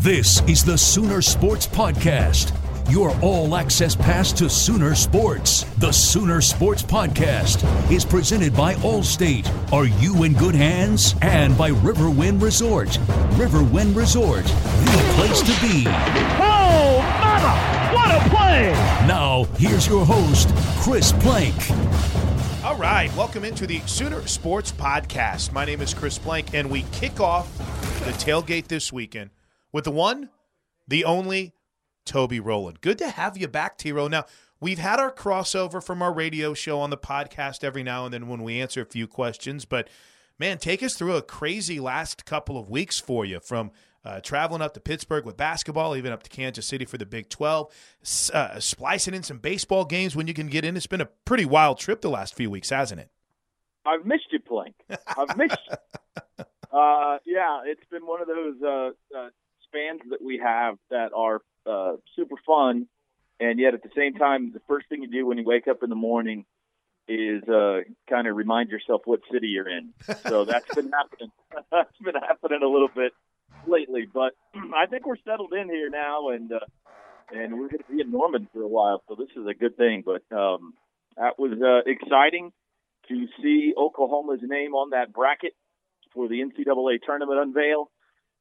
This is the Sooner Sports Podcast, your all access pass to Sooner Sports. The Sooner Sports Podcast is presented by Allstate. Are you in good hands? And by Riverwind Resort. Riverwind Resort, the place to be. Oh, mama! What a play! Now, here's your host, Chris Plank. All right, welcome into the Sooner Sports Podcast. My name is Chris Plank, and we kick off the tailgate this weekend with the one, the only, Toby Rowland. Good to have you back, T Row. Now, we've had our crossover from our radio show on the podcast every now and then when we answer a few questions, but man, take us through a crazy last couple of weeks for you from uh, traveling up to Pittsburgh with basketball, even up to Kansas City for the Big 12, uh, splicing in some baseball games when you can get in. It's been a pretty wild trip the last few weeks, hasn't it? I've missed you, Plank. I've missed you. Uh, yeah, it's been one of those uh, that we have that are uh, super fun, and yet at the same time, the first thing you do when you wake up in the morning is uh, kind of remind yourself what city you're in. So that's been happening. that's been happening a little bit lately, but I think we're settled in here now, and uh, and we're going to be in Norman for a while, so this is a good thing. But um, that was uh, exciting to see Oklahoma's name on that bracket for the NCAA tournament unveil.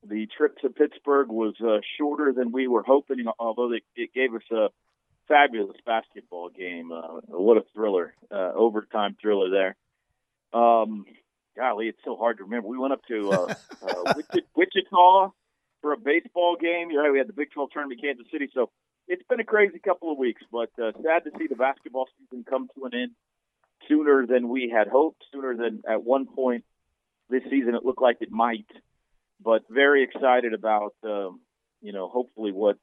The trip to Pittsburgh was uh, shorter than we were hoping, although it, it gave us a fabulous basketball game. Uh, what a thriller, uh, overtime thriller there. Um, golly, it's so hard to remember. We went up to uh, uh, Wichita for a baseball game. You're right, we had the Big 12 tournament in Kansas City. So it's been a crazy couple of weeks, but uh, sad to see the basketball season come to an end sooner than we had hoped, sooner than at one point this season it looked like it might. But very excited about, um, you know, hopefully what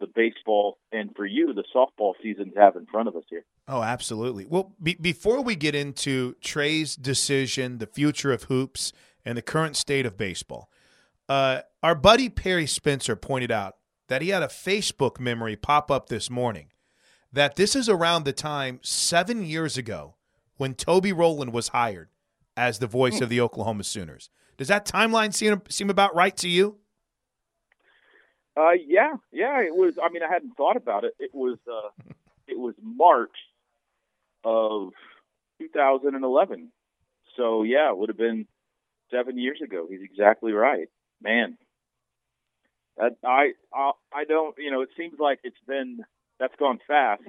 the baseball and for you the softball seasons have in front of us here. Oh, absolutely. Well, be- before we get into Trae's decision, the future of hoops, and the current state of baseball, uh, our buddy Perry Spencer pointed out that he had a Facebook memory pop up this morning that this is around the time seven years ago when Toby Rowland was hired as the voice of the Oklahoma Sooners. Does that timeline seem seem about right to you? Uh, yeah, yeah. It was. I mean, I hadn't thought about it. It was. Uh, it was March of 2011. So yeah, it would have been seven years ago. He's exactly right, man. That I I, I don't. You know, it seems like it's been that's gone fast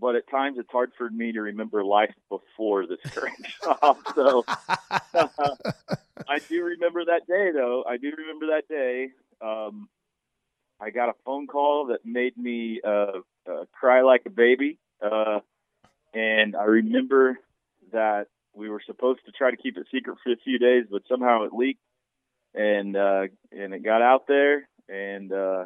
but at times it's hard for me to remember life before this current job. So I do remember that day, though. I do remember that day. Um, I got a phone call that made me uh, uh, cry like a baby, uh, and I remember that we were supposed to try to keep it secret for a few days, but somehow it leaked, and uh, and it got out there, and uh,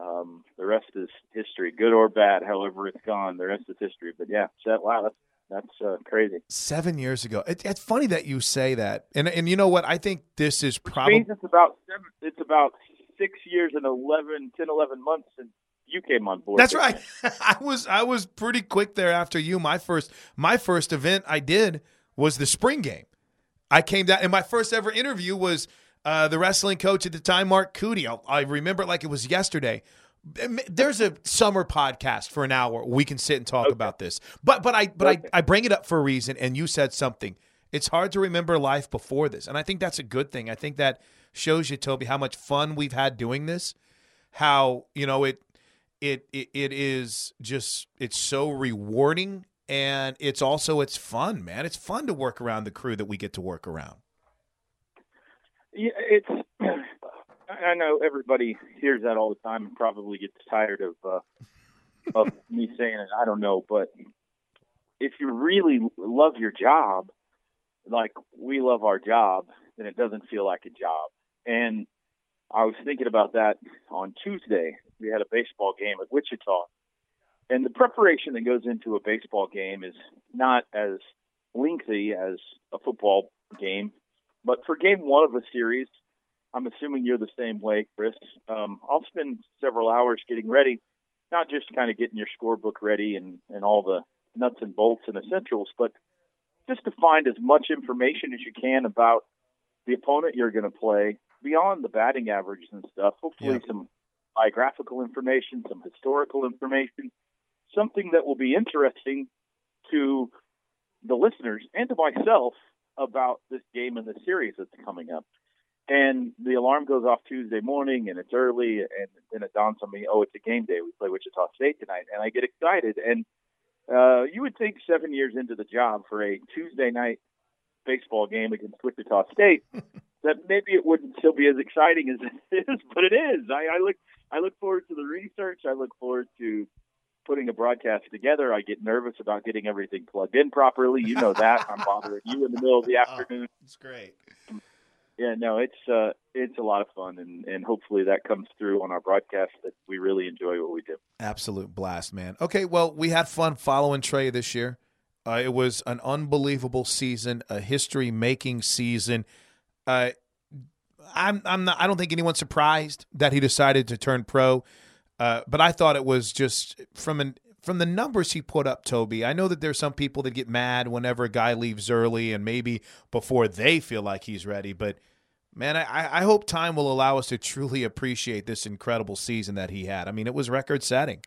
um, the rest is history, good or bad. However, it's gone. The rest is history. But yeah, that, wow, that's that's uh, crazy. Seven years ago. It, it's funny that you say that, and and you know what? I think this is probably it's about seven, it's about six years and 11, 10, 11 months since you came on board. That's right. I was I was pretty quick there after you. My first my first event I did was the spring game. I came down, and my first ever interview was uh, the wrestling coach at the time, Mark Cody. I, I remember it like it was yesterday. There's a summer podcast for an hour. We can sit and talk okay. about this. But but I but okay. I, I bring it up for a reason. And you said something. It's hard to remember life before this, and I think that's a good thing. I think that shows you, Toby, how much fun we've had doing this. How you know it it, it it is just it's so rewarding and it's also it's fun man it's fun to work around the crew that we get to work around yeah it's i know everybody hears that all the time and probably gets tired of uh of me saying it i don't know but if you really love your job like we love our job then it doesn't feel like a job and I was thinking about that on Tuesday. We had a baseball game at Wichita. And the preparation that goes into a baseball game is not as lengthy as a football game. But for game one of a series, I'm assuming you're the same way, Chris. Um, I'll spend several hours getting ready, not just kind of getting your scorebook ready and, and all the nuts and bolts and essentials, but just to find as much information as you can about the opponent you're going to play beyond the batting averages and stuff. Hopefully, yeah. some biographical information, some historical information, something that will be interesting to the listeners and to myself about this game and the series that's coming up. And the alarm goes off Tuesday morning, and it's early, and then it dawns on me, oh, it's a game day. We play Wichita State tonight, and I get excited. And uh, you would think seven years into the job for a Tuesday night baseball game against Wichita State that maybe it wouldn't still be as exciting as it is, but it is. I, I look I look forward to the research. I look forward to putting a broadcast together. I get nervous about getting everything plugged in properly. You know that. I'm bothering you in the middle of the oh, afternoon. Oh, it's great. Yeah, no, it's uh, it's a lot of fun, and, and hopefully that comes through on our broadcast that we really enjoy what we do. Absolute blast, man. Okay, well, we had fun following Trae this year. Uh, it was an unbelievable season, a history-making season. Uh, I'm I'm not. I don't think anyone's surprised that he decided to turn pro. Uh, but I thought it was just from an from the numbers he put up, Toby. I know that there's some people that get mad whenever a guy leaves early and maybe before they feel like he's ready. But man, I, I hope time will allow us to truly appreciate this incredible season that he had. I mean, it was record setting.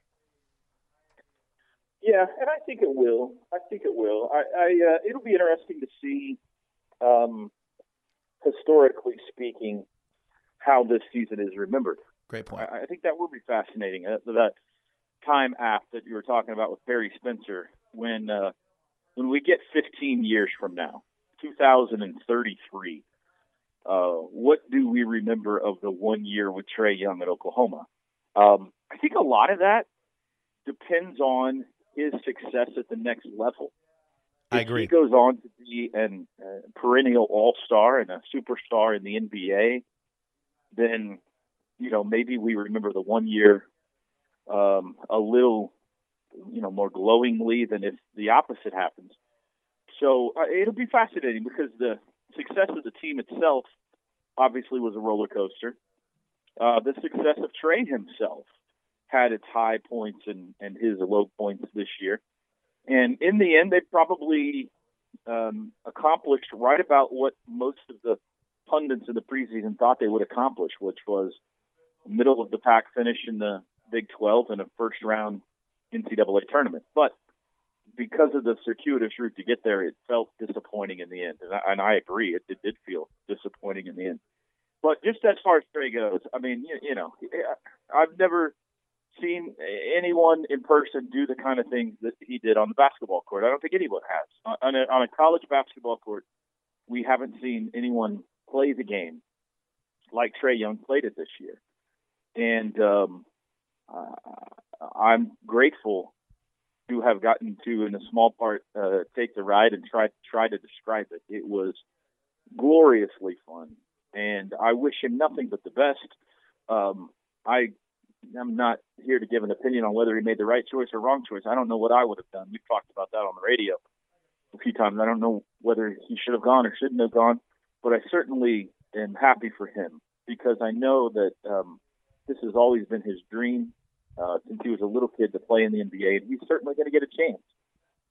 Yeah, and I think it will. I think it will. I, I uh, it'll be interesting to see um, historically speaking, how this season is remembered. Great point. I, I think that will be fascinating. Uh, that time app that you were talking about with Barry Spencer, when uh, when we get 15 years from now, 2033, uh, what do we remember of the one year with Trae Young at Oklahoma? Um, I think a lot of that depends on his success at the next level. I agree. He goes on to be an uh, perennial All Star and a superstar in the NBA. Then, you know, maybe we remember the one year um, a little, you know, more glowingly than if the opposite happens. So uh, it'll be fascinating because the success of the team itself obviously was a roller coaster. Uh, the success of Trae himself had its high points and, and his low points this year. And in the end, they probably um, accomplished right about what most of the pundits in the preseason thought they would accomplish, which was middle of the pack finish in the Big 12 and a first round NCAA tournament. But because of the circuitous route to get there, it felt disappointing in the end. And I, and I agree, it, it did feel disappointing in the end. But just as far as Trae goes, I mean, you, you know, I've never seen anyone in person do the kind of things that he did on the basketball court. I don't think anyone has. On a, on a college basketball court, we haven't seen anyone play the game like Trae Young played it this year. And um, uh, I'm grateful to have gotten to, in a small part, uh, take the ride and try try to describe it. It was gloriously fun, and I wish him nothing but the best. Um, I I'm not here to give an opinion on whether he made the right choice or wrong choice. I don't know what I would have done. We've talked about that on the radio a few times. I don't know whether he should have gone or shouldn't have gone, but I certainly am happy for him because I know that um, this has always been his dream uh, since he was a little kid to play in the NBA, and he's certainly going to get a chance.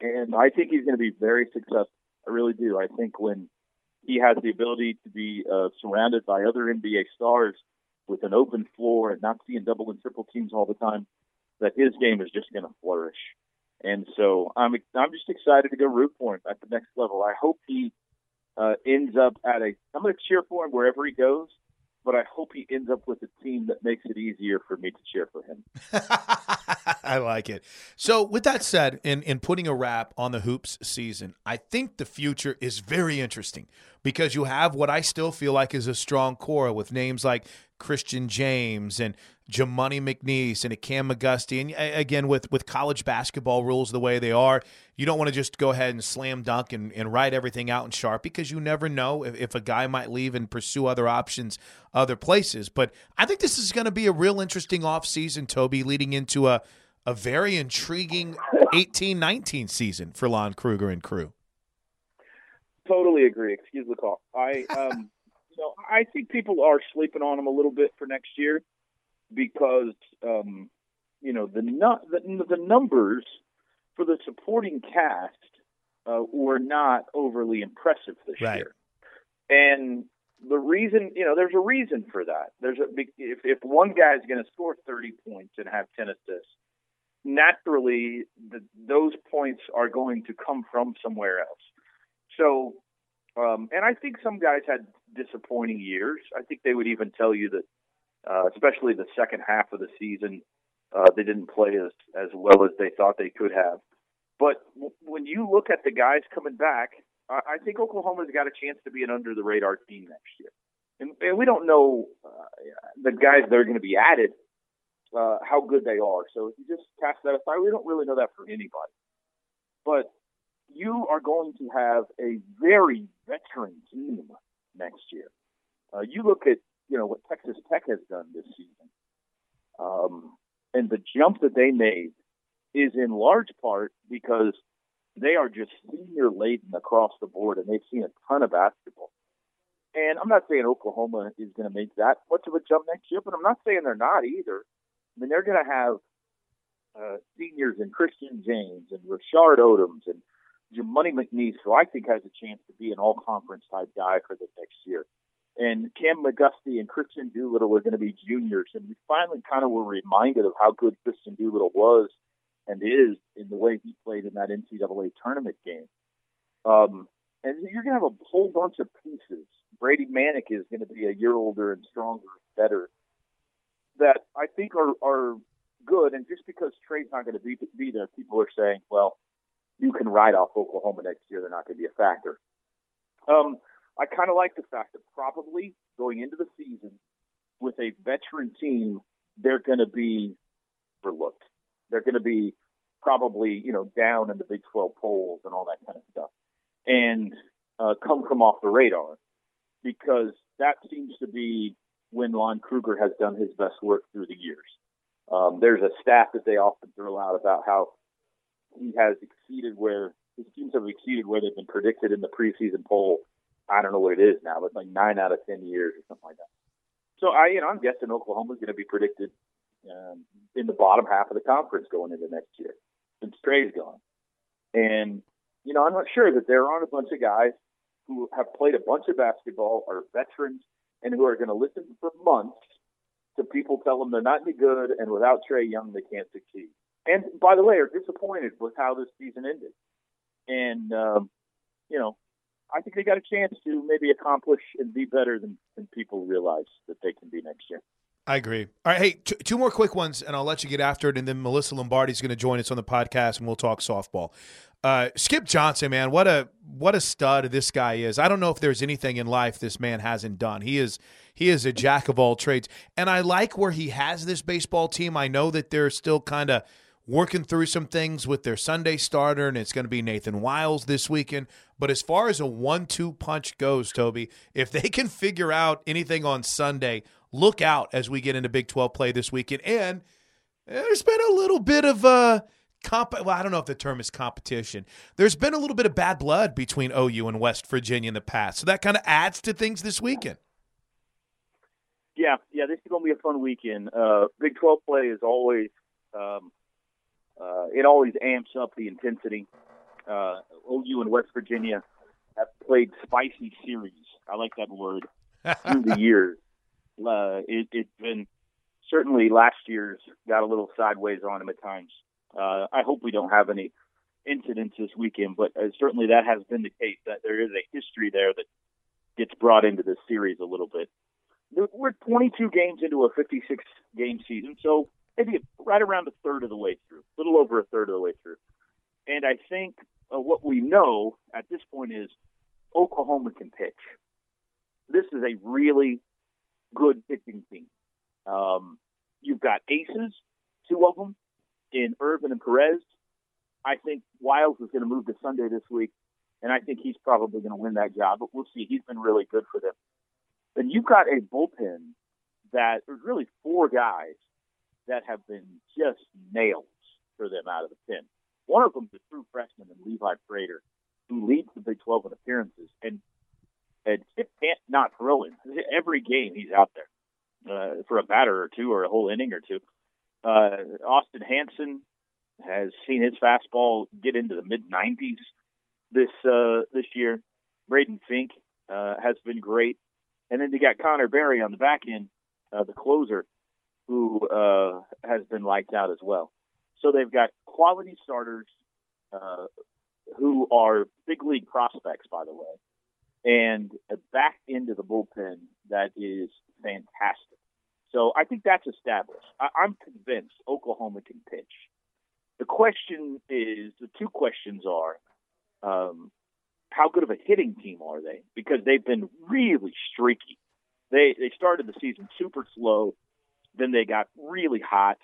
And I think he's going to be very successful. I really do. I think when he has the ability to be uh, surrounded by other NBA stars with an open floor and not seeing double and triple teams all the time, that his game is just going to flourish. And so I'm I'm just excited to go root for him at the next level. I hope he uh, ends up at a. I'm going to cheer for him wherever he goes but I hope he ends up with a team that makes it easier for me to cheer for him. I like it. So, with that said, in, in putting a wrap on the hoops season, I think the future is very interesting because you have what I still feel like is a strong core with names like Christian James and Jamuni McNeace and a Cam McGusty. And again, with, with college basketball rules the way they are, you don't want to just go ahead and slam dunk and, and write everything out in sharp because you never know if, if a guy might leave and pursue other options other places. But I think this is going to be a real interesting offseason, Toby, leading into a, a very intriguing 18 19 season for Lon Kruger and crew. Totally agree. Excuse the call. I um, I think people are sleeping on him a little bit for next year because um, you know the, the the numbers for the supporting cast uh, were not overly impressive this right. year, and the reason you know there's a reason for that. There's a if if one guy is going to score 30 points and have 10 assists, naturally the, those points are going to come from somewhere else. So, um, and I think some guys had disappointing years. I think they would even tell you that, uh, especially the second half of the season, uh, they didn't play as as well as they thought they could have. But w- when you look at the guys coming back, I, I think Oklahoma's got a chance to be an under the radar team next year. And, and we don't know uh, the guys that are going to be added, uh, how good they are. So if you just cast that aside, we don't really know that for anybody. But you are going to have a very veteran team next year. Uh, you look at you know what Texas Tech has done this season, um, and the jump that they made is in large part because they are just senior laden across the board, and they've seen a ton of basketball. And I'm not saying Oklahoma is going to make that much of a jump next year, but I'm not saying they're not either. I mean, they're going to have uh, seniors and Christian James and Rashard Odoms and Jamuni McNeace, who I think has a chance to be an all conference type guy for the next year. And Cam McGusty and Christian Doolittle are going to be juniors. And we finally kind of were reminded of how good Christian Doolittle was and is in the way he played in that NCAA tournament game. Um, and you're going to have a whole bunch of pieces. Brady Manek is going to be a year older and stronger, and better, that I think are, are good. And just because Trae's not going to be, be there, people are saying, well, you can ride off Oklahoma next year. They're not going to be a factor. Um, I kind of like the fact that probably going into the season with a veteran team, they're going to be overlooked. They're going to be probably, you know, down in the Big 12 polls and all that kind of stuff and uh, come from off the radar because that seems to be when Lon Kruger has done his best work through the years. Um, there's a stat that they often throw out about how he has exceeded where his teams have exceeded where they've been predicted in the preseason poll. I don't know what it is now, but like nine out of ten years or something like that. So I, you know, I'm guessing Oklahoma's going to be predicted um, in the bottom half of the conference going into next year since Trae's gone. And you know, I'm not sure that there aren't a bunch of guys who have played a bunch of basketball, are veterans, and who are going to listen for months to people tell them they're not any good, and without Trae Young, they can't succeed and by the way, are disappointed with how this season ended. And um, you know, I think they got a chance to maybe accomplish and be better than, than people realize that they can be next year. I agree. All right, hey, t- two more quick ones, and I'll let you get after it. And then Melyssa Lombardi is going to join us on the podcast, and we'll talk softball. Uh, Skip Johnson, man, what a what a stud this guy is. I don't know if there's anything in life this man hasn't done. He is he is a jack of all trades, and I like where he has this baseball team. I know that they're still kind of working through some things with their Sunday starter, and it's going to be Nathan Wiles this weekend. But as far as a one-two punch goes, Toby, if they can figure out anything on Sunday, look out as we get into Big 12 play this weekend. And there's been a little bit of uh comp well, I don't know if the term is competition. There's been a little bit of bad blood between OU and West Virginia in the past. So that kind of adds to things this weekend. Yeah, yeah, this is going to be a fun weekend. Uh, Big 12 play is always, um, uh, it always amps up the intensity. Uh, OU and West Virginia have played spicy series. I like that word through the years. Uh, it, it's been certainly last year's got a little sideways on him at times. Uh, I hope we don't have any incidents this weekend, but uh, certainly that has been the case. That there is a history there that gets brought into this series a little bit. We're 22 games into a 56 game season, so maybe right around a third of the way through, a little over a third of the way through. And I think uh, what we know at this point is Oklahoma can pitch. This is a really good pitching team. Um, you've got aces, two of them in Irvin and Perez. I think Wiles is going to move to Sunday this week, and I think he's probably going to win that job. But we'll see. He's been really good for them. Then you've got a bullpen that there's really four guys that have been just nails for them out of the pen. One of them is true freshman in Levi Prater, who leads the Big 12 in appearances, and and Chip can't not throw him. Every game he's out there uh, for a batter or two or a whole inning or two. Uh, Austin Hansen has seen his fastball get into the mid 90s this uh, this year. Braden Fink uh, has been great, and then you got Connor Berry on the back end, uh, the closer, who uh, has been liked out as well. So they've got quality starters uh, who are big league prospects, by the way, and a back end of the bullpen that is fantastic. So I think that's established. I, I'm convinced Oklahoma can pitch. The question is the two questions are um, how good of a hitting team are they? Because they've been really streaky. They they started the season super slow, then they got really hot,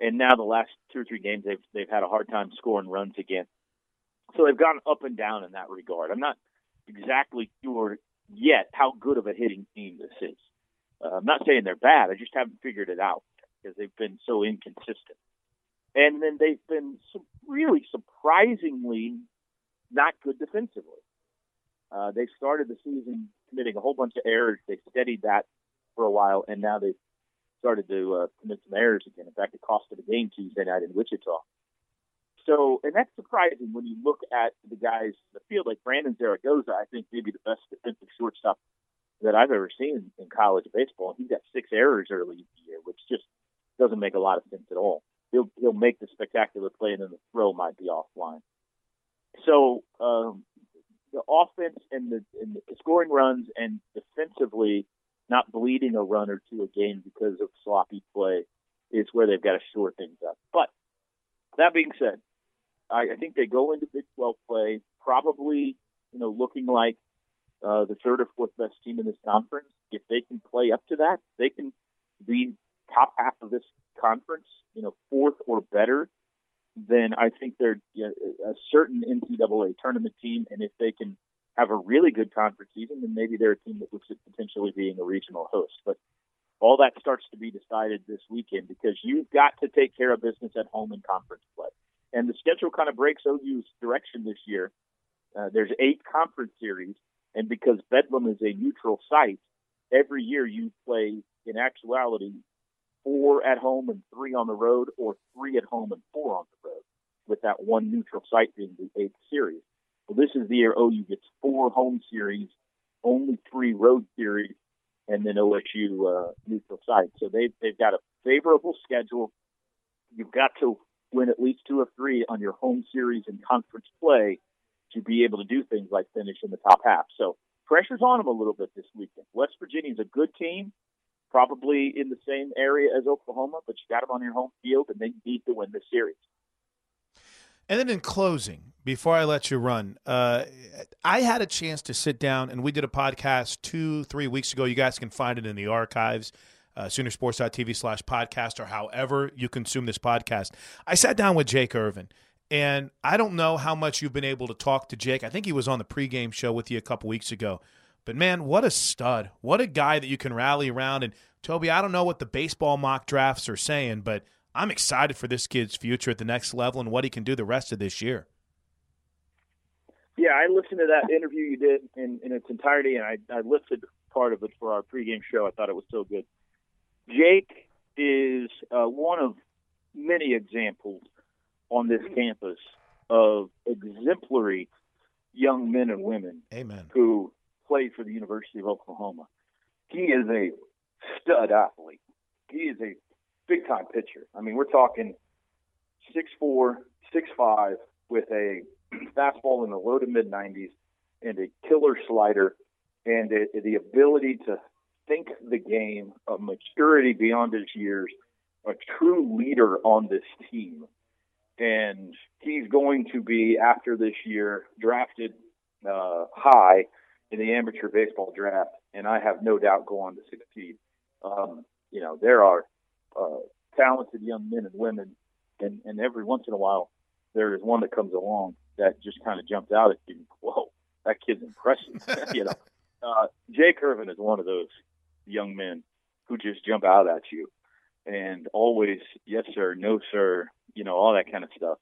and now the last two or three games they've they've had a hard time scoring runs again. So they've gone up and down in that regard. I'm not exactly sure yet how good of a hitting team this is. Uh, I'm not saying they're bad. I just haven't figured it out because they've been so inconsistent. And then they've been really surprisingly not good defensively. Uh, they started the season committing a whole bunch of errors. They steadied that for a while, and now they've started to uh, commit some errors again. In fact, it cost them a game Tuesday night in Wichita. So, and that's surprising when you look at the guys in the field, like Brandon Zaragoza, I think maybe the best defensive shortstop that I've ever seen in college baseball. He got six errors early in the year, which just doesn't make a lot of sense at all. He'll he'll make the spectacular play, and then the throw might be offline. So um, the offense and the, and the scoring runs and defensively not bleeding a run or two a game because of sloppy play is where they've got to shore things up. But that being said, I, I think they go into Big 12 play probably, you know, looking like uh, the third or fourth best team in this conference. If they can play up to that, they can be top half of this conference, you know, fourth or better. Then I think they're you know, a certain NCAA tournament team, and if they can have a really good conference season, then maybe they're a team that looks at potentially being a regional host. But all that starts to be decided this weekend because you've got to take care of business at home in conference play. And the schedule kind of breaks OU's direction this year. Uh, there's eight conference series, and because Bedlam is a neutral site, every year you play, in actuality, four at home and three on the road, or three at home and four on the road, with that one neutral site being the eighth series. Well, this is the year OU gets four home series, only three road series, and then OSU uh, neutral site. So they've they've got a favorable schedule. You've got to win at least two of three on your home series and conference play to be able to do things like finish in the top half. So pressure's on them a little bit this weekend. West Virginia's a good team, probably in the same area as Oklahoma, but you got them on your home field, and they need to win this series. And then in closing, before I let you run, uh, I had a chance to sit down and we did a podcast two, three weeks ago. You guys can find it in the archives. uh, Soonersports.tv slash podcast, or however you consume this podcast. I sat down with Jake Irvin, and I don't know how much you've been able to talk to Jake. I think he was on the pregame show with you a couple weeks ago. But man, what a stud. What a guy that you can rally around. And Toby, I don't know what the baseball mock drafts are saying, but I'm excited for this kid's future at the next level and what he can do the rest of this year. Yeah, I listened to that interview you did in, in its entirety, and I, I listed part of it for our pregame show. I thought it was so good. Jake is uh, one of many examples on this campus of exemplary young men and women Amen. who played for the University of Oklahoma. He is a stud athlete. He is a big time pitcher. I mean, we're talking six four, six five, with a fastball in the low to mid 90s and a killer slider and a, the ability to think the game, a maturity beyond his years, a true leader on this team. And he's going to be, after this year, drafted uh, high in the amateur baseball draft, and I have no doubt go on to succeed. Um, you know, there are uh, talented young men and women, and, and every once in a while, there is one that comes along that just kind of jumps out at you. Whoa, that kid's impressive. you know, uh, Jake Irvin is one of those young men who just jump out at you, and always yes sir, no sir, you know, all that kind of stuff.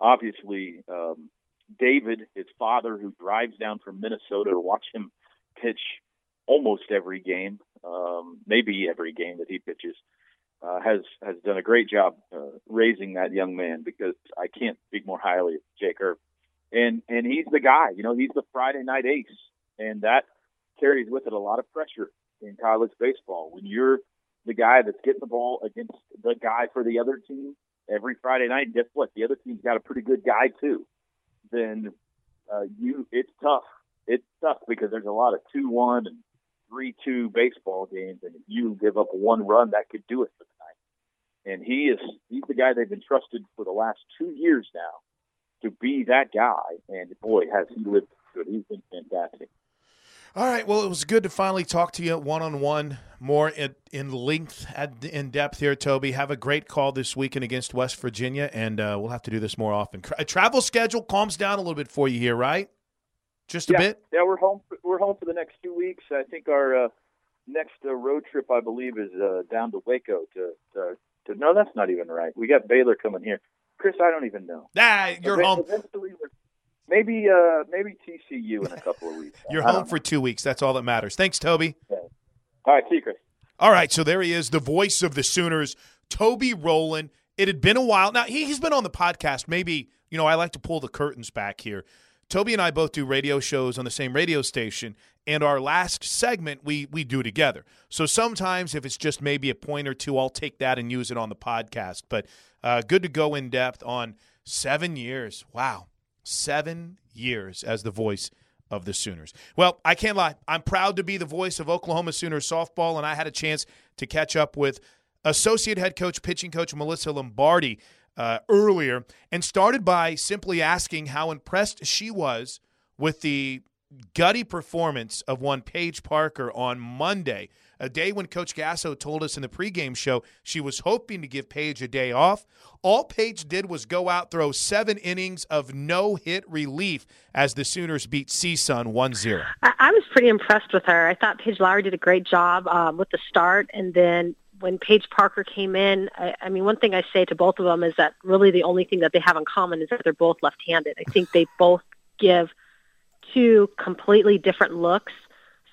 Obviously, um, David, his father, who drives down from Minnesota to watch him pitch almost every game, um, maybe every game that he pitches, uh, has has done a great job uh, raising that young man because I can't speak more highly of Jake Irv. And and he's the guy, you know, he's the Friday night ace, and that carries with it a lot of pressure in college baseball when you're the guy that's getting the ball against the guy for the other team every Friday night. Guess what? The other team's got a pretty good guy too. Then uh, you, it's tough. It's tough because there's a lot of two one and three two baseball games, and if you give up one run, that could do it for the night. And he is he's the guy they've entrusted for the last two years now to be that guy. And boy, has he lived good. He's been fantastic. All right. Well, it was good to finally talk to you one on one, more in, in length, at, in depth here, Toby. Have a great call this weekend against West Virginia, and uh, we'll have to do this more often. Travel schedule calms down a little bit for you here, right? Just a yeah, bit. Yeah, we're home. For, we're home for the next two weeks. I think our uh, next uh, road trip, I believe, is uh, down to Waco. To, to, to no, that's not even right. We got Baylor coming here. Chris, I don't even know. Ah, you're home. Maybe uh, maybe TCU in a couple of weeks. You're home for two weeks. That's all that matters. Thanks, Toby. know. All right, see you, Chris. All right, so there he is, the voice of the Sooners, Toby Rowland. It had been a while. Now, he, he's been on the podcast. Maybe, you know, I like to pull the curtains back here. Toby and I both do radio shows on the same radio station, and our last segment we we do together. So sometimes if it's just maybe a point or two, I'll take that and use it on the podcast. But uh, good to go in depth on seven years. Wow, seven years as the voice of the Sooners. Well, I can't lie. I'm proud to be the voice of Oklahoma Sooners softball, and I had a chance to catch up with associate head coach, pitching coach Melyssa Lombardi uh, earlier, and started by simply asking how impressed she was with the gutty performance of one Paige Parker on Monday, a day when Coach Gasso told us in the pregame show she was hoping to give Paige a day off. All Paige did was go out, throw seven innings of no hit relief as the Sooners beat CSUN 1 0. I, I was pretty impressed with her. I thought Paige Lowary did a great job um, with the start, and then when Paige Parker came in, I, I mean, one thing I say to both of them is that really the only thing that they have in common is that they're both left-handed. I think they both give two completely different looks.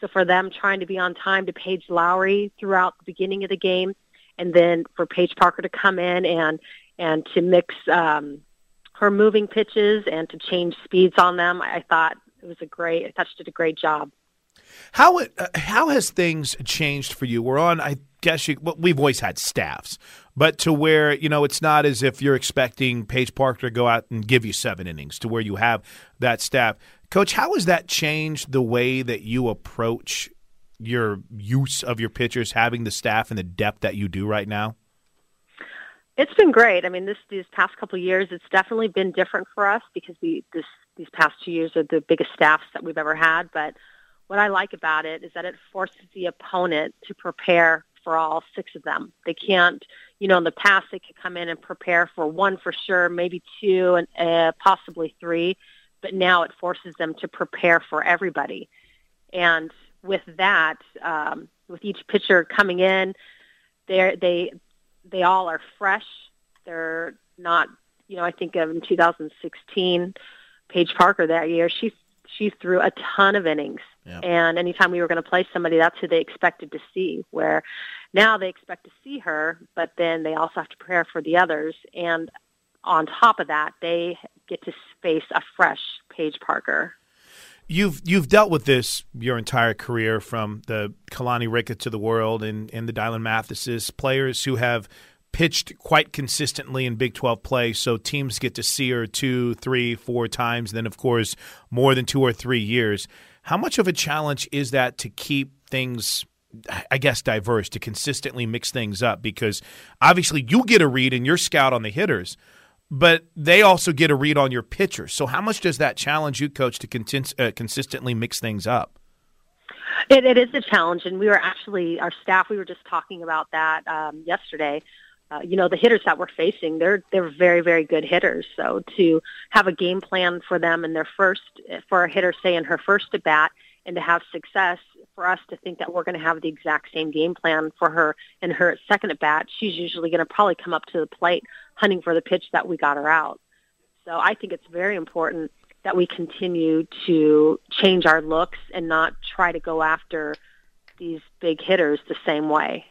So for them trying to be on time to Paige Lowary throughout the beginning of the game, and then for Paige Parker to come in and and to mix um, her moving pitches and to change speeds on them, I thought it was a great. I thought she did a great job. How it, uh, how has things changed for you? We're on, I guess you. Well, we've always had staffs, but to where you know it's not as if you're expecting Paige Parker to go out and give you seven innings. To where you have that staff, Coach. How has that changed the way that you approach your use of your pitchers, having the staff and the depth that you do right now? It's been great. I mean, this these past couple years, it's definitely been different for us because we this these past two years are the biggest staffs that we've ever had. But what I like about it is that it forces the opponent to prepare for all six of them. They can't, you know, in the past they could come in and prepare for one for sure, maybe two, and uh, possibly three, but now it forces them to prepare for everybody. And with that, um, with each pitcher coming in, they they they all are fresh. They're not, you know, I think of in 2016, Paige Parker that year, she she threw a ton of innings. Yep. And anytime we were going to play somebody, that's who they expected to see. Where now they expect to see her, but then they also have to prepare for the others. And on top of that, they get to face a fresh Paige Parker. You've you've dealt with this your entire career, from the Keilani Ricketts to the world and, and the Dylan Mathises, players who have pitched quite consistently in Big 12 play, so teams get to see her two, three, four times, then, of course, more than two or three years. How much of a challenge is that to keep things, I guess, diverse, to consistently mix things up? Because obviously you get a read and you're scout on the hitters, but they also get a read on your pitchers. So, how much does that challenge you, coach, to uh, consistently mix things up? It, it is a challenge, and we were actually our staff. We were just talking about that um, yesterday uh, you know the hitters that we're facing they're they're very very good hitters so to have a game plan for them in their first for a hitter say in her first at bat and to have success for us to think that we're going to have the exact same game plan for her in her second at bat she's usually going to probably come up to the plate hunting for the pitch that we got her out so i think it's very important that we continue to change our looks and not try to go after these big hitters the same way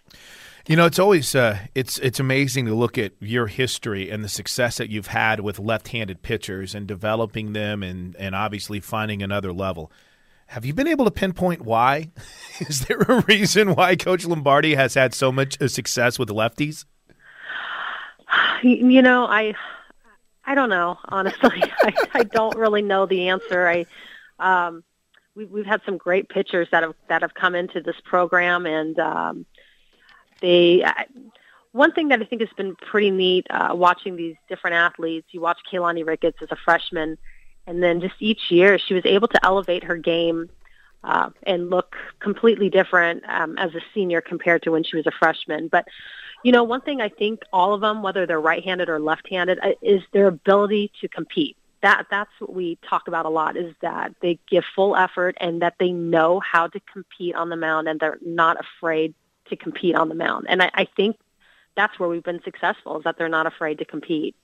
you know, it's always uh, it's it's amazing to look at your history and the success that you've had with left-handed pitchers and developing them and and obviously finding another level. Have you been able to pinpoint why? Is there a reason why Coach Lombardi has had so much uh, success with lefties? You know, I I don't know. Honestly, I, I don't really know the answer. I um, we, we've had some great pitchers that have that have come into this program, and um, they one thing that I think has been pretty neat uh, watching these different athletes. You watch Keilani Ricketts as a freshman, and then just each year she was able to elevate her game uh, and look completely different um, as a senior compared to when she was a freshman. But you know, one thing I think all of them, whether they're right-handed or left-handed, uh, is their ability to compete. That that's what we talk about a lot is that they give full effort and that they know how to compete on the mound and they're not afraid to compete on the mound. And I, I think that's where we've been successful is that they're not afraid to compete.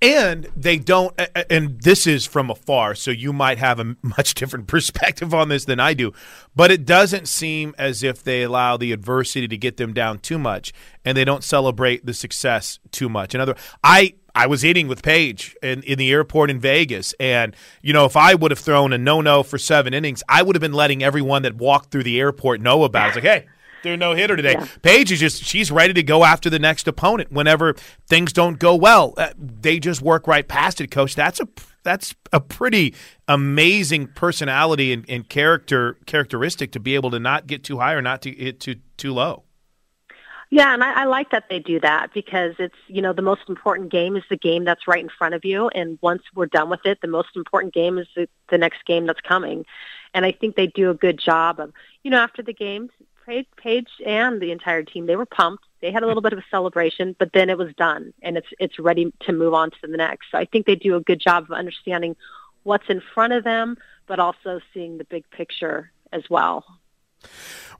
And they don't, and this is from afar, so you might have a much different perspective on this than I do, but it doesn't seem as if they allow the adversity to get them down too much, and they don't celebrate the success too much. In other, I I was eating with Paige in, in the airport in Vegas. And, you know, if I would have thrown a no no for seven innings, I would have been letting everyone that walked through the airport know about it. It's like, hey, their no hitter today. Yeah. Paige is just she's ready to go after the next opponent whenever things don't go well. Uh, they just work right past it, coach. That's a that's a pretty amazing personality and, and character characteristic to be able to not get too high or not to hit too too low. Yeah, and I, I like that they do that because it's you know the most important game is the game that's right in front of you, and once we're done with it, the most important game is the, the next game that's coming. And I think they do a good job of you know after the games Paige and the entire team, they were pumped. They had a little bit of a celebration, but then it was done and it's it's ready to move on to the next. So I think they do a good job of understanding what's in front of them, but also seeing the big picture as well.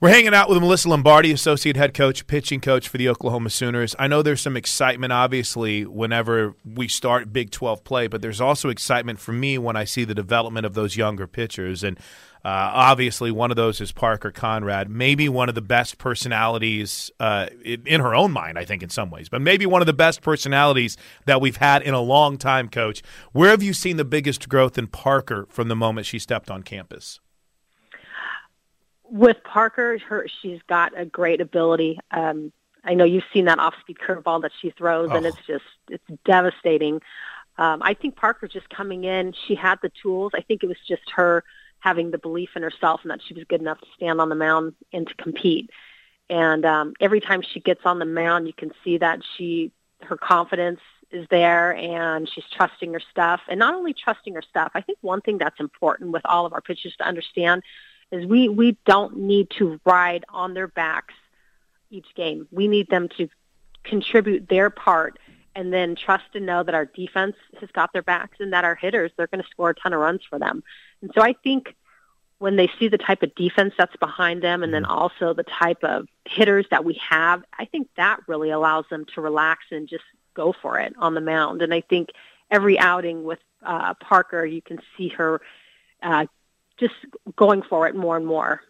We're hanging out with Melyssa Lombardi, associate head coach, pitching coach for the Oklahoma Sooners. I know there's some excitement, obviously, whenever we start Big 12 play, but there's also excitement for me when I see the development of those younger pitchers. And obviously, one of those is Parker Conrad, maybe one of the best personalities uh, in, in, her own mind, I think, in some ways, but maybe one of the best personalities that we've had in a long time, coach. Where have you seen the biggest growth in Parker from the moment she stepped on campus? With Parker, her she's got a great ability. Um, I know you've seen that off-speed curveball that she throws, oh. and it's just it's devastating. Um, I think Parker just coming in, she had the tools. I think it was just her – having the belief in herself and that she was good enough to stand on the mound and to compete. And um, every time she gets on the mound, you can see that she her confidence is there and she's trusting her stuff. And not only trusting her stuff, I think one thing that's important with all of our pitchers to understand is we we don't need to ride on their backs each game. We need them to contribute their part and then trust and know that our defense has got their backs and that our hitters, they're going to score a ton of runs for them. And so I think when they see the type of defense that's behind them and then mm-hmm. also the type of hitters that we have, I think that really allows them to relax and just go for it on the mound. And I think every outing with uh, Parker, you can see her uh, just going for it more and more.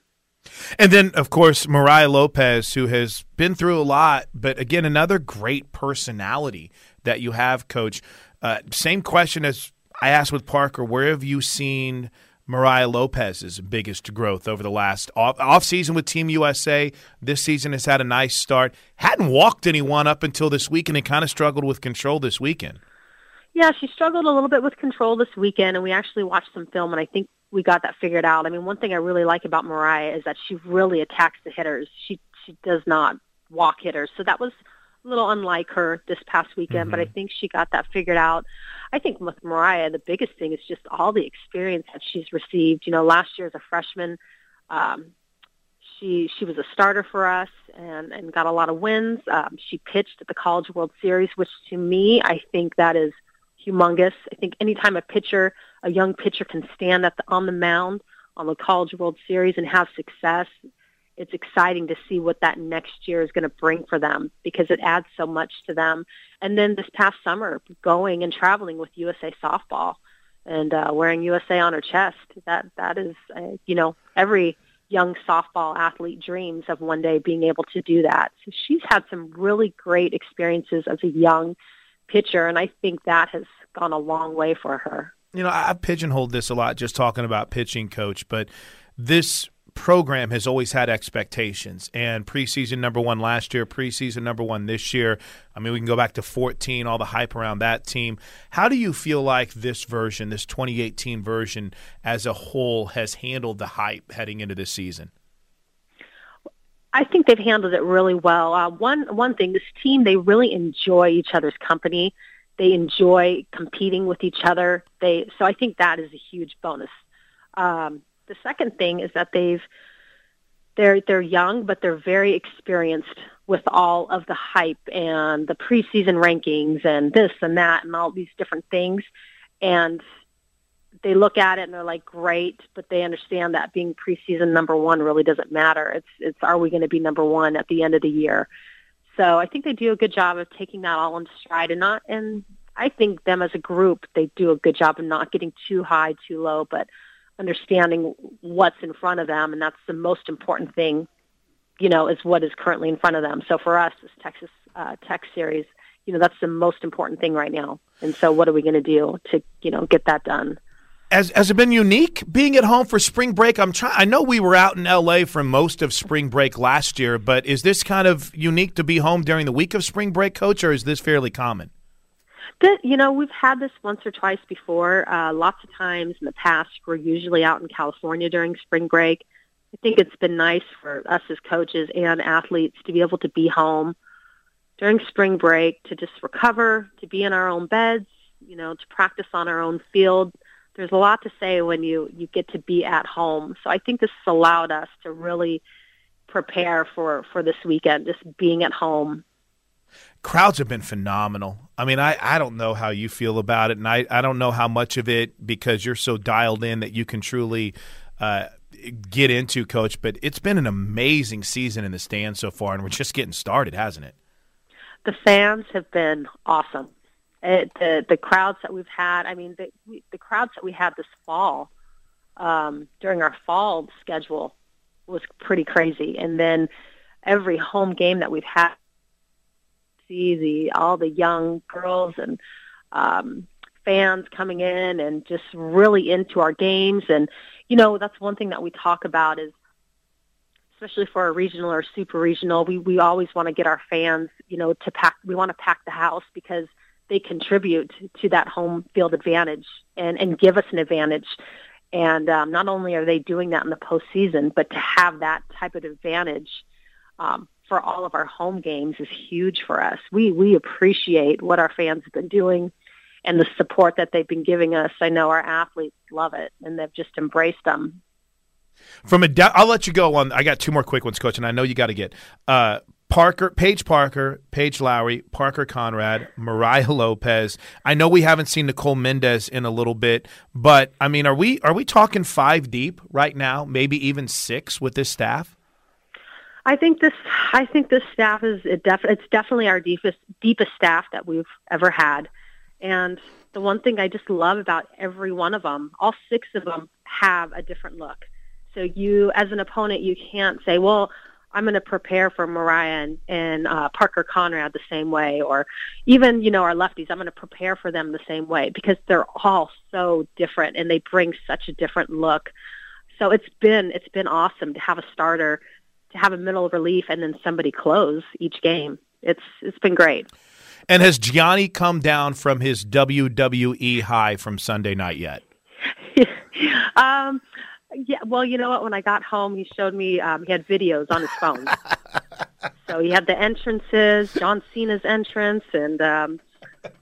And then, of course, Mariah Lopez, who has been through a lot, but again, another great personality that you have, Coach. Uh, same question as I asked with Parker. Where have you seen Mariah Lopez's biggest growth over the last off, off season with Team USA? This season has had a nice start. Hadn't walked anyone up until this weekend and kind of struggled with control this weekend. Yeah, she struggled a little bit with control this weekend, and we actually watched some film, and I think we got that figured out. I mean, one thing I really like about Mariah is that she really attacks the hitters. She she does not walk hitters, so that was a little unlike her this past weekend. Mm-hmm. But I mm-hmm. think she got that figured out. I think with Mariah, the biggest thing is just all the experience that she's received. You know, last year as a freshman, um, she she was a starter for us and and got a lot of wins. Um, she pitched at the College World Series, which to me, I think that is humongous. I think anytime a pitcher, a young pitcher can stand the, on the mound on the College World Series and have success, it's exciting to see what that next year is going to bring for them because it adds so much to them. And then this past summer, going and traveling with USA softball and uh, wearing USA on her chest, that that is, uh, you know, every young softball athlete dreams of one day being able to do that. So she's had some really great experiences as a young pitcher, and I think that has gone a long way for her. You know, I pigeonholed this a lot just talking about pitching coach, but this program has always had expectations and preseason number one last year preseason number one this year i mean we can go back to 14 all the hype around that team how do you feel like this version this 2018 version as a whole has handled the hype heading into this season I think they've handled it really well. Uh, one one thing, this team they really enjoy each other's company. They enjoy competing with each other. They so I think that is a huge bonus. Um, the second thing is that they've they're they're young, but they're very experienced with all of the hype and the preseason rankings and this and that and all these different things. And they look at it and they're like, great, but they understand that being preseason number one really doesn't matter. It's it's are we going to be number one at the end of the year? So I think they do a good job of taking that all in stride and not and I think them as a group they do a good job of not getting too high, too low, but understanding what's in front of them and that's the most important thing, you know, is what is currently in front of them. So for us, this Texas uh, Tech series, you know, that's the most important thing right now. And so what are we going to do to, you know, get that done? Has, has it been unique being at home for spring break? I'm trying. I know we were out in L.A. for most of spring break last year, but is this kind of unique to be home during the week of spring break, Coach, or is this fairly common? That you know, we've had this once or twice before. Uh, lots of times in the past, we're usually out in California during spring break. I think it's been nice for us as coaches and athletes to be able to be home during spring break to just recover, to be in our own beds, you know, to practice on our own field there's a lot to say when you you get to be at home. So I think this has allowed us to really prepare for for this weekend, just being at home. Crowds have been phenomenal. I mean, I, I don't know how you feel about it, and I, I don't know how much of it because you're so dialed in that you can truly uh, get into, Coach. But it's been an amazing season in the stands so far, and we're just getting started, hasn't it? The fans have been awesome. It, the the crowds that we've had. I mean, the the crowds that we had this fall um, during our fall schedule was pretty crazy. And then every home game that we've had, see the all the young girls and um, fans coming in and just really into our games. And you know, that's one thing that we talk about is especially for a regional or super regional, we, we always want to get our fans, you know, to pack, we want to pack the house because they contribute to that home field advantage and, and give us an advantage. And um, not only are they doing that in the postseason, but to have that type of advantage um, for all of our home games is huge for us. We we appreciate what our fans have been doing and the support that they've been giving us. I know our athletes love it and they've just embraced them. From a, I'll let you go on. I got two more quick ones, coach, and I know you got to get. Uh, Parker, Paige Parker, Paige Lowary, Parker Conrad, Mariah Lopez. I know we haven't seen Nicole Mendes in a little bit, but I mean, are we are we talking five deep right now? Maybe even six with this staff. I think this. I think this staff is it def, It's definitely our deepest deepest staff that we've ever had, and the one thing I just love about every one of them, all six of them have a different look. So you, as an opponent, you can't say, well, I'm going to prepare for Mariah and, and uh, Parker Conrad the same way, or even you know our lefties. I'm going to prepare for them the same way because they're all so different and they bring such a different look. So it's been it's been awesome to have a starter, to have a middle relief, and then somebody close each game. It's it's been great. And has Gianni come down from his WWE high from Sunday night yet? um, yeah, well, you know what? When I got home, he showed me um, he had videos on his phone. so he had the entrances, John Cena's entrance, and um,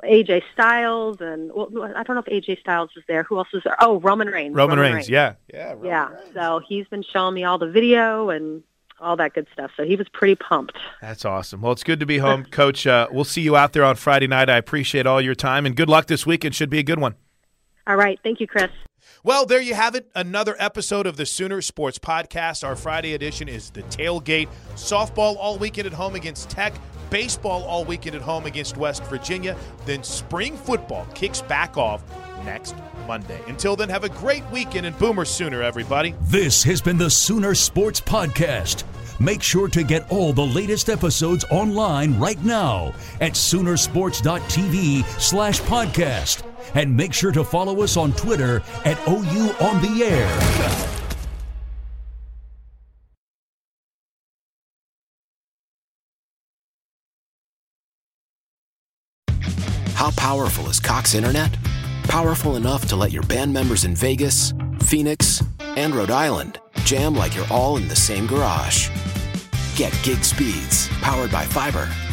AJ Styles, and well, I don't know if AJ Styles was there. Who else was there? Oh, Roman Reigns. Roman, Roman Reigns, Reigns, yeah, yeah, Roman yeah. Reigns. So he's been showing me all the video and all that good stuff. So he was pretty pumped. That's awesome. Well, it's good to be home, Coach. Uh, we'll see you out there on Friday night. I appreciate all your time, and good luck this weekend. Should be a good one. All right. Thank you, Chris. Well, there you have it. Another episode of the Sooner Sports Podcast. Our Friday edition is the tailgate. Softball all weekend at home against Tech. Baseball all weekend at home against West Virginia. Then spring football kicks back off next Monday. Until then, have a great weekend and Boomer Sooner, everybody. This has been the Sooner Sports Podcast. Make sure to get all the latest episodes online right now at Soonersports.tv slash podcast. And make sure to follow us on Twitter at OU on the air. How powerful is Cox Internet? Powerful enough to let your band members in Vegas, Phoenix, and Rhode Island jam like you're all in the same garage. Get gig speeds powered by fiber